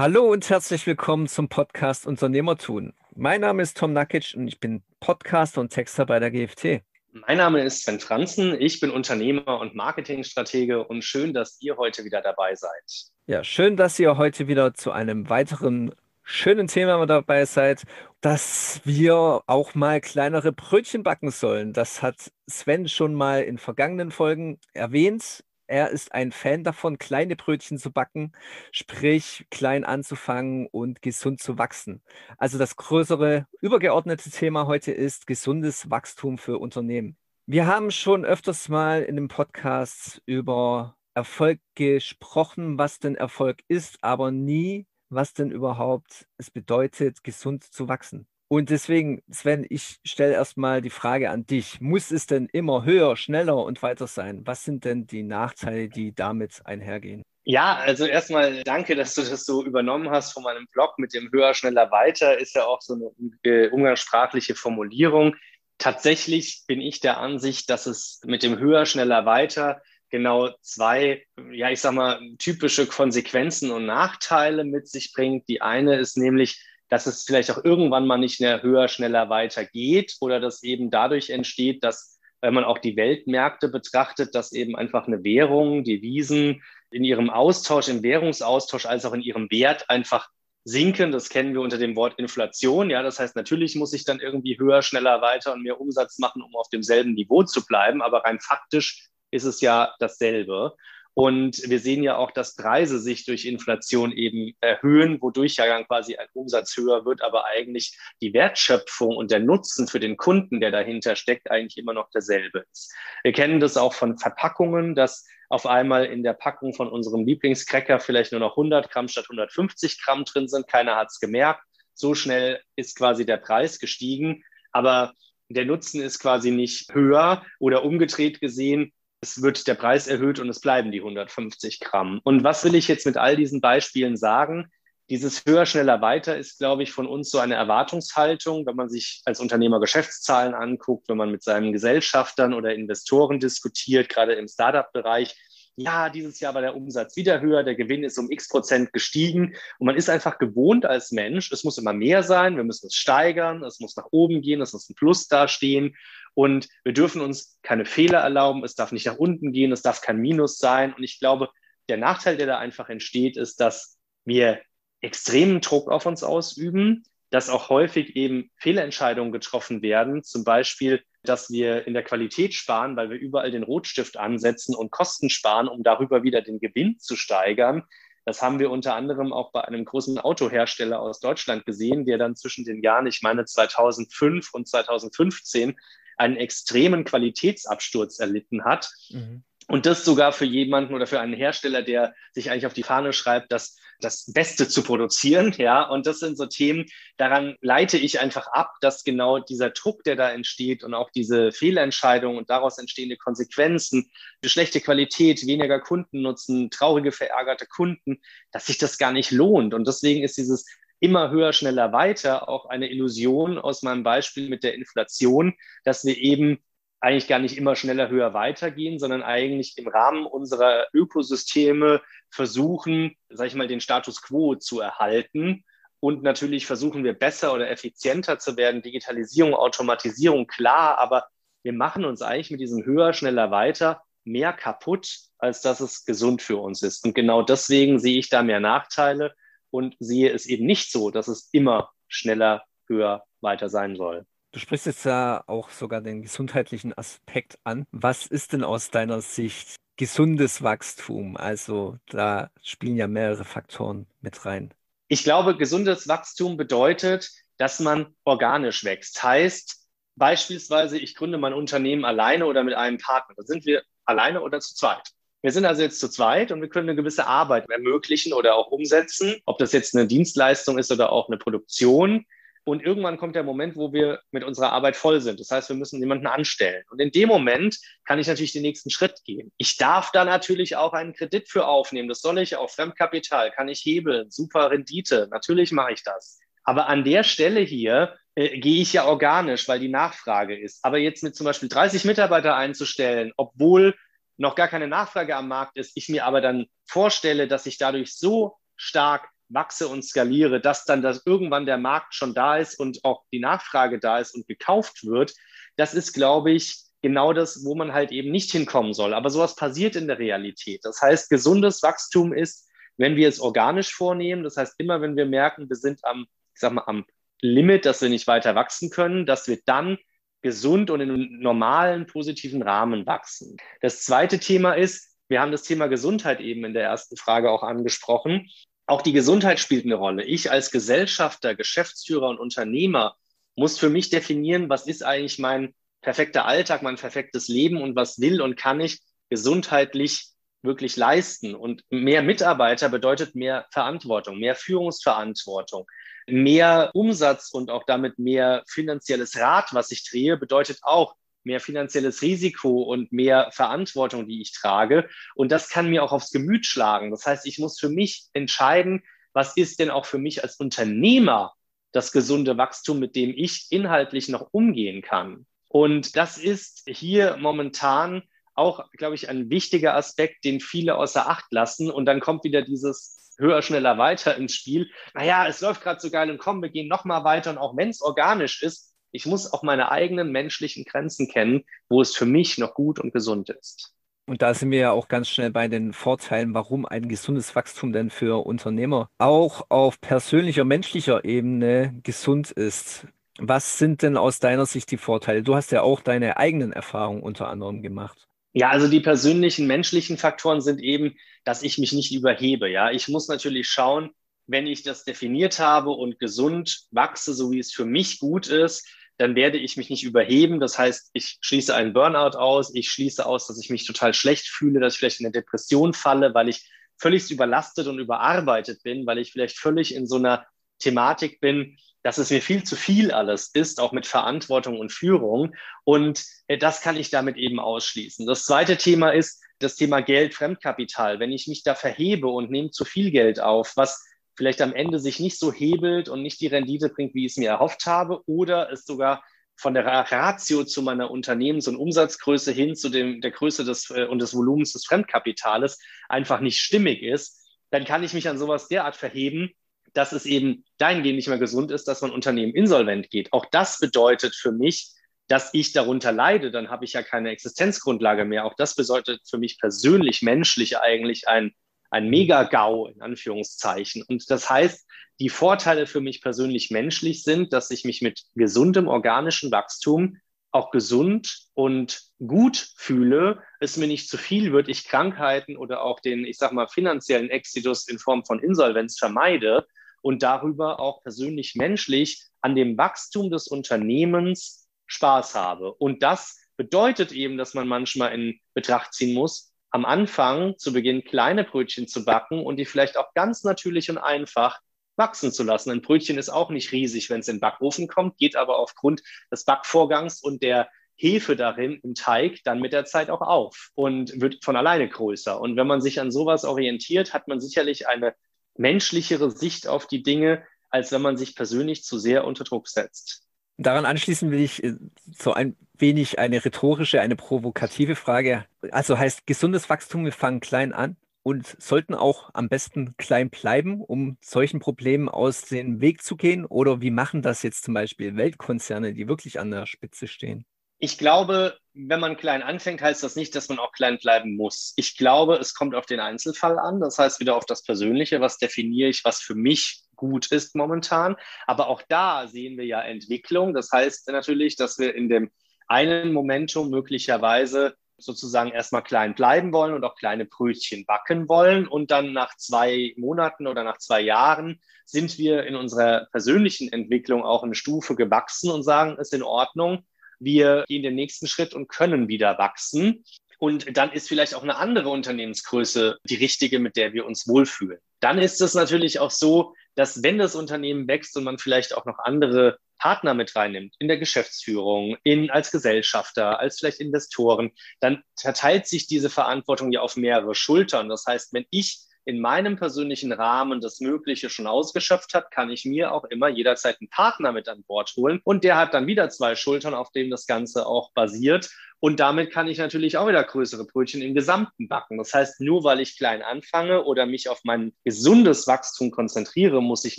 Hallo und herzlich willkommen zum Podcast Unternehmertun. Mein Name ist Tom Nakic und ich bin Podcaster und Texter bei der GFT. Mein Name ist Sven Franzen, ich bin Unternehmer und Marketingstratege und schön, dass ihr heute wieder dabei seid. Ja, schön, dass ihr heute wieder zu einem weiteren schönen Thema dabei seid, dass wir auch mal kleinere Brötchen backen sollen. Das hat Sven schon mal in vergangenen Folgen erwähnt. Er ist ein Fan davon, kleine Brötchen zu backen, sprich klein anzufangen und gesund zu wachsen. Also das größere, übergeordnete Thema heute ist gesundes Wachstum für Unternehmen. Wir haben schon öfters mal in dem Podcast über Erfolg gesprochen, was denn Erfolg ist, aber nie, was denn überhaupt es bedeutet, gesund zu wachsen. Und deswegen, Sven, ich stelle erstmal die Frage an dich. Muss es denn immer höher, schneller und weiter sein? Was sind denn die Nachteile, die damit einhergehen? Ja, also erstmal danke, dass du das so übernommen hast von meinem Blog mit dem höher, schneller, weiter. Ist ja auch so eine umgangssprachliche Formulierung. Tatsächlich bin ich der Ansicht, dass es mit dem höher, schneller, weiter genau zwei, ja, ich sag mal, typische Konsequenzen und Nachteile mit sich bringt. Die eine ist nämlich, dass es vielleicht auch irgendwann mal nicht mehr höher, schneller weitergeht oder dass eben dadurch entsteht, dass wenn man auch die Weltmärkte betrachtet, dass eben einfach eine Währung, Devisen in ihrem Austausch, im Währungsaustausch als auch in ihrem Wert einfach sinken. Das kennen wir unter dem Wort Inflation. Ja, das heißt, natürlich muss ich dann irgendwie höher, schneller, weiter und mehr Umsatz machen, um auf demselben Niveau zu bleiben. Aber rein faktisch ist es ja dasselbe. Und wir sehen ja auch, dass Preise sich durch Inflation eben erhöhen, wodurch ja dann quasi ein Umsatz höher wird, aber eigentlich die Wertschöpfung und der Nutzen für den Kunden, der dahinter steckt, eigentlich immer noch derselbe ist. Wir kennen das auch von Verpackungen, dass auf einmal in der Packung von unserem Lieblingscracker vielleicht nur noch 100 Gramm statt 150 Gramm drin sind. Keiner hat es gemerkt. So schnell ist quasi der Preis gestiegen. Aber der Nutzen ist quasi nicht höher oder umgedreht gesehen es wird der Preis erhöht und es bleiben die 150 Gramm. Und was will ich jetzt mit all diesen Beispielen sagen? Dieses höher, schneller, weiter ist, glaube ich, von uns so eine Erwartungshaltung, wenn man sich als Unternehmer Geschäftszahlen anguckt, wenn man mit seinen Gesellschaftern oder Investoren diskutiert, gerade im Startup-Bereich. Ja, dieses Jahr war der Umsatz wieder höher, der Gewinn ist um x Prozent gestiegen und man ist einfach gewohnt als Mensch, es muss immer mehr sein, wir müssen es steigern, es muss nach oben gehen, es muss ein Plus dastehen und wir dürfen uns keine Fehler erlauben. Es darf nicht nach unten gehen. Es darf kein Minus sein. Und ich glaube, der Nachteil, der da einfach entsteht, ist, dass wir extremen Druck auf uns ausüben, dass auch häufig eben Fehlentscheidungen getroffen werden. Zum Beispiel, dass wir in der Qualität sparen, weil wir überall den Rotstift ansetzen und Kosten sparen, um darüber wieder den Gewinn zu steigern. Das haben wir unter anderem auch bei einem großen Autohersteller aus Deutschland gesehen, der dann zwischen den Jahren, ich meine 2005 und 2015, einen extremen Qualitätsabsturz erlitten hat. Mhm. Und das sogar für jemanden oder für einen Hersteller, der sich eigentlich auf die Fahne schreibt, das, das Beste zu produzieren. Ja, und das sind so Themen, daran leite ich einfach ab, dass genau dieser Druck, der da entsteht und auch diese Fehlentscheidungen und daraus entstehende Konsequenzen, die schlechte Qualität, weniger Kundennutzen, traurige, verärgerte Kunden, dass sich das gar nicht lohnt. Und deswegen ist dieses immer höher, schneller, weiter auch eine Illusion aus meinem Beispiel mit der Inflation, dass wir eben eigentlich gar nicht immer schneller, höher, weitergehen, sondern eigentlich im Rahmen unserer Ökosysteme versuchen, sage ich mal, den Status quo zu erhalten. Und natürlich versuchen wir besser oder effizienter zu werden. Digitalisierung, Automatisierung, klar, aber wir machen uns eigentlich mit diesem höher, schneller, weiter mehr kaputt, als dass es gesund für uns ist. Und genau deswegen sehe ich da mehr Nachteile und sehe es eben nicht so, dass es immer schneller, höher, weiter sein soll. Du sprichst jetzt ja auch sogar den gesundheitlichen Aspekt an. Was ist denn aus deiner Sicht gesundes Wachstum? Also da spielen ja mehrere Faktoren mit rein. Ich glaube, gesundes Wachstum bedeutet, dass man organisch wächst. Heißt beispielsweise, ich gründe mein Unternehmen alleine oder mit einem Partner. Da sind wir alleine oder zu zweit. Wir sind also jetzt zu zweit und wir können eine gewisse Arbeit ermöglichen oder auch umsetzen, ob das jetzt eine Dienstleistung ist oder auch eine Produktion. Und irgendwann kommt der Moment, wo wir mit unserer Arbeit voll sind. Das heißt, wir müssen jemanden anstellen. Und in dem Moment kann ich natürlich den nächsten Schritt gehen. Ich darf da natürlich auch einen Kredit für aufnehmen. Das soll ich auch. Fremdkapital kann ich hebeln. Super Rendite. Natürlich mache ich das. Aber an der Stelle hier äh, gehe ich ja organisch, weil die Nachfrage ist. Aber jetzt mit zum Beispiel 30 Mitarbeiter einzustellen, obwohl noch gar keine Nachfrage am Markt ist, ich mir aber dann vorstelle, dass ich dadurch so stark wachse und skaliere, dass dann dass irgendwann der Markt schon da ist und auch die Nachfrage da ist und gekauft wird, das ist, glaube ich, genau das, wo man halt eben nicht hinkommen soll. Aber sowas passiert in der Realität. Das heißt, gesundes Wachstum ist, wenn wir es organisch vornehmen, das heißt, immer wenn wir merken, wir sind am, ich sag mal, am Limit, dass wir nicht weiter wachsen können, dass wir dann gesund und in einem normalen, positiven Rahmen wachsen. Das zweite Thema ist, wir haben das Thema Gesundheit eben in der ersten Frage auch angesprochen. Auch die Gesundheit spielt eine Rolle. Ich als Gesellschafter, Geschäftsführer und Unternehmer muss für mich definieren, was ist eigentlich mein perfekter Alltag, mein perfektes Leben und was will und kann ich gesundheitlich wirklich leisten. Und mehr Mitarbeiter bedeutet mehr Verantwortung, mehr Führungsverantwortung, mehr Umsatz und auch damit mehr finanzielles Rad, was ich drehe, bedeutet auch mehr finanzielles Risiko und mehr Verantwortung, die ich trage. Und das kann mir auch aufs Gemüt schlagen. Das heißt, ich muss für mich entscheiden, was ist denn auch für mich als Unternehmer das gesunde Wachstum, mit dem ich inhaltlich noch umgehen kann. Und das ist hier momentan auch, glaube ich, ein wichtiger Aspekt, den viele außer Acht lassen. Und dann kommt wieder dieses höher, schneller, weiter ins Spiel. Naja, es läuft gerade so geil und komm, wir gehen nochmal weiter. Und auch wenn es organisch ist, ich muss auch meine eigenen menschlichen Grenzen kennen, wo es für mich noch gut und gesund ist. Und da sind wir ja auch ganz schnell bei den Vorteilen, warum ein gesundes Wachstum denn für Unternehmer auch auf persönlicher, menschlicher Ebene gesund ist. Was sind denn aus deiner Sicht die Vorteile? Du hast ja auch deine eigenen Erfahrungen unter anderem gemacht. Ja, also die persönlichen menschlichen Faktoren sind eben, dass ich mich nicht überhebe. Ja, ich muss natürlich schauen, wenn ich das definiert habe und gesund wachse, so wie es für mich gut ist, dann werde ich mich nicht überheben. Das heißt, ich schließe einen Burnout aus. Ich schließe aus, dass ich mich total schlecht fühle, dass ich vielleicht in eine Depression falle, weil ich völlig überlastet und überarbeitet bin, weil ich vielleicht völlig in so einer Thematik bin, dass es mir viel zu viel alles ist, auch mit Verantwortung und Führung. Und äh, das kann ich damit eben ausschließen. Das zweite Thema ist das Thema Geld, Fremdkapital. Wenn ich mich da verhebe und nehme zu viel Geld auf, was vielleicht am Ende sich nicht so hebelt und nicht die Rendite bringt, wie ich es mir erhofft habe, oder es sogar von der Ratio zu meiner Unternehmens- und Umsatzgröße hin zu dem, der Größe des, äh, und des Volumens des Fremdkapitales einfach nicht stimmig ist, dann kann ich mich an sowas derart verheben, dass es eben dahingehend nicht mehr gesund ist, dass mein Unternehmen insolvent geht. Auch das bedeutet für mich, dass ich darunter leide, dann habe ich ja keine Existenzgrundlage mehr. Auch das bedeutet für mich persönlich, menschlich eigentlich ein ein Mega-GAU in Anführungszeichen. Und das heißt, die Vorteile für mich persönlich menschlich sind, dass ich mich mit gesundem organischen Wachstum auch gesund und gut fühle, es mir nicht zu viel wird, ich Krankheiten oder auch den, ich sag mal, finanziellen Exitus in Form von Insolvenz vermeide und darüber auch persönlich menschlich an dem Wachstum des Unternehmens Spaß habe. Und das bedeutet eben, dass man manchmal in Betracht ziehen muss, am Anfang zu Beginn kleine Brötchen zu backen und die vielleicht auch ganz natürlich und einfach wachsen zu lassen. Ein Brötchen ist auch nicht riesig, wenn es in den Backofen kommt, geht aber aufgrund des Backvorgangs und der Hefe darin im Teig dann mit der Zeit auch auf und wird von alleine größer. Und wenn man sich an sowas orientiert, hat man sicherlich eine menschlichere Sicht auf die Dinge, als wenn man sich persönlich zu sehr unter Druck setzt. Daran anschließend will ich äh, so ein wenig eine rhetorische, eine provokative Frage. Also heißt gesundes Wachstum, wir fangen klein an und sollten auch am besten klein bleiben, um solchen Problemen aus dem Weg zu gehen? Oder wie machen das jetzt zum Beispiel Weltkonzerne, die wirklich an der Spitze stehen? Ich glaube, wenn man klein anfängt, heißt das nicht, dass man auch klein bleiben muss. Ich glaube, es kommt auf den Einzelfall an. Das heißt wieder auf das Persönliche. Was definiere ich, was für mich gut ist momentan? Aber auch da sehen wir ja Entwicklung. Das heißt natürlich, dass wir in dem einen Momentum möglicherweise sozusagen erstmal klein bleiben wollen und auch kleine Brötchen backen wollen. Und dann nach zwei Monaten oder nach zwei Jahren sind wir in unserer persönlichen Entwicklung auch eine Stufe gewachsen und sagen, ist in Ordnung wir gehen den nächsten Schritt und können wieder wachsen. Und dann ist vielleicht auch eine andere Unternehmensgröße die richtige, mit der wir uns wohlfühlen. Dann ist es natürlich auch so, dass wenn das Unternehmen wächst und man vielleicht auch noch andere Partner mit reinnimmt, in der Geschäftsführung, in, als Gesellschafter, als vielleicht Investoren, dann verteilt sich diese Verantwortung ja auf mehrere Schultern. Das heißt, wenn ich in meinem persönlichen Rahmen das Mögliche schon ausgeschöpft hat, kann ich mir auch immer jederzeit einen Partner mit an Bord holen. Und der hat dann wieder zwei Schultern, auf denen das Ganze auch basiert. Und damit kann ich natürlich auch wieder größere Brötchen im Gesamten backen. Das heißt, nur weil ich klein anfange oder mich auf mein gesundes Wachstum konzentriere, muss ich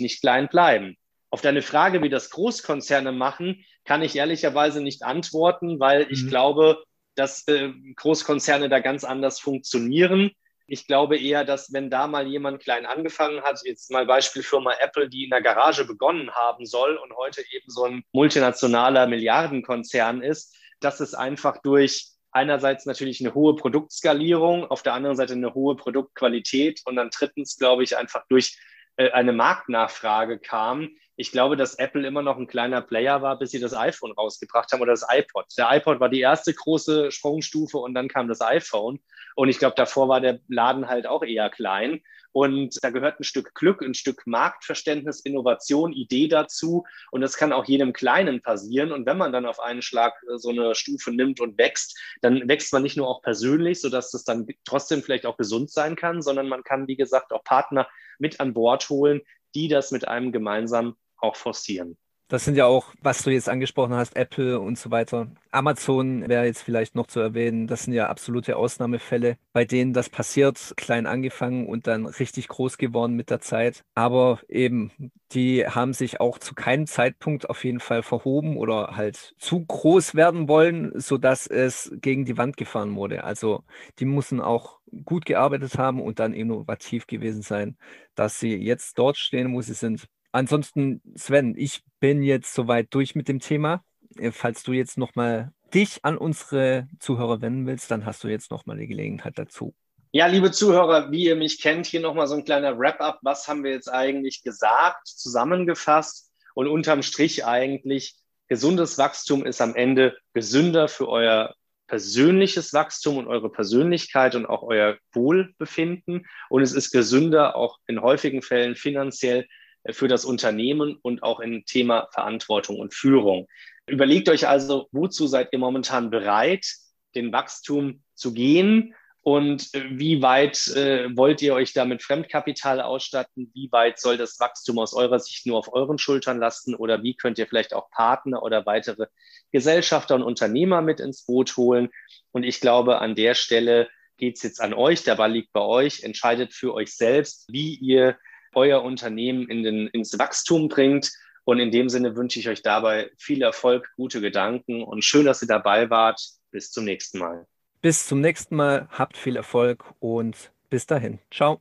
nicht klein bleiben. Auf deine Frage, wie das Großkonzerne machen, kann ich ehrlicherweise nicht antworten, weil ich mhm. glaube, dass äh, Großkonzerne da ganz anders funktionieren. Ich glaube eher, dass wenn da mal jemand klein angefangen hat, jetzt mal Beispiel Firma Apple, die in der Garage begonnen haben soll und heute eben so ein multinationaler Milliardenkonzern ist, dass es einfach durch einerseits natürlich eine hohe Produktskalierung, auf der anderen Seite eine hohe Produktqualität und dann drittens, glaube ich, einfach durch äh, eine Marktnachfrage kam, ich glaube, dass Apple immer noch ein kleiner Player war, bis sie das iPhone rausgebracht haben oder das iPod. Der iPod war die erste große Sprungstufe und dann kam das iPhone. Und ich glaube, davor war der Laden halt auch eher klein. Und da gehört ein Stück Glück, ein Stück Marktverständnis, Innovation, Idee dazu. Und das kann auch jedem Kleinen passieren. Und wenn man dann auf einen Schlag äh, so eine Stufe nimmt und wächst, dann wächst man nicht nur auch persönlich, sodass das dann trotzdem vielleicht auch gesund sein kann, sondern man kann, wie gesagt, auch Partner mit an Bord holen, die das mit einem gemeinsam auch forcieren. Das sind ja auch, was du jetzt angesprochen hast, Apple und so weiter. Amazon wäre jetzt vielleicht noch zu erwähnen. Das sind ja absolute Ausnahmefälle, bei denen das passiert, klein angefangen und dann richtig groß geworden mit der Zeit. Aber eben, die haben sich auch zu keinem Zeitpunkt auf jeden Fall verhoben oder halt zu groß werden wollen, sodass es gegen die Wand gefahren wurde. Also die müssen auch gut gearbeitet haben und dann innovativ gewesen sein, dass sie jetzt dort stehen, wo sie sind. Ansonsten, Sven, ich bin jetzt soweit durch mit dem Thema. Äh, falls du jetzt nochmal dich an unsere Zuhörer wenden willst, dann hast du jetzt nochmal die Gelegenheit dazu. Ja, liebe Zuhörer, wie ihr mich kennt, hier nochmal so ein kleiner Wrap-up. Was haben wir jetzt eigentlich gesagt, zusammengefasst und unterm Strich eigentlich, gesundes Wachstum ist am Ende gesünder für euer persönliches Wachstum und eure Persönlichkeit und auch euer Wohlbefinden. Und es ist gesünder, auch in häufigen Fällen finanziell für das Unternehmen und auch im Thema Verantwortung und Führung. Überlegt euch also, wozu seid ihr momentan bereit, den Wachstum zu gehen und äh, wie weit äh, wollt ihr euch da mit Fremdkapital ausstatten? Wie weit soll das Wachstum aus eurer Sicht nur auf euren Schultern lasten? Oder wie könnt ihr vielleicht auch Partner oder weitere Gesellschafter und Unternehmer mit ins Boot holen? Und ich glaube, an der Stelle geht es jetzt an euch. Der Ball liegt bei euch. Entscheidet für euch selbst, wie ihr euer Unternehmen in den, ins Wachstum bringt. Und in dem Sinne wünsche ich euch dabei viel Erfolg, gute Gedanken und schön, dass ihr dabei wart. Bis zum nächsten Mal. Bis zum nächsten Mal. Habt viel Erfolg und bis dahin. Ciao.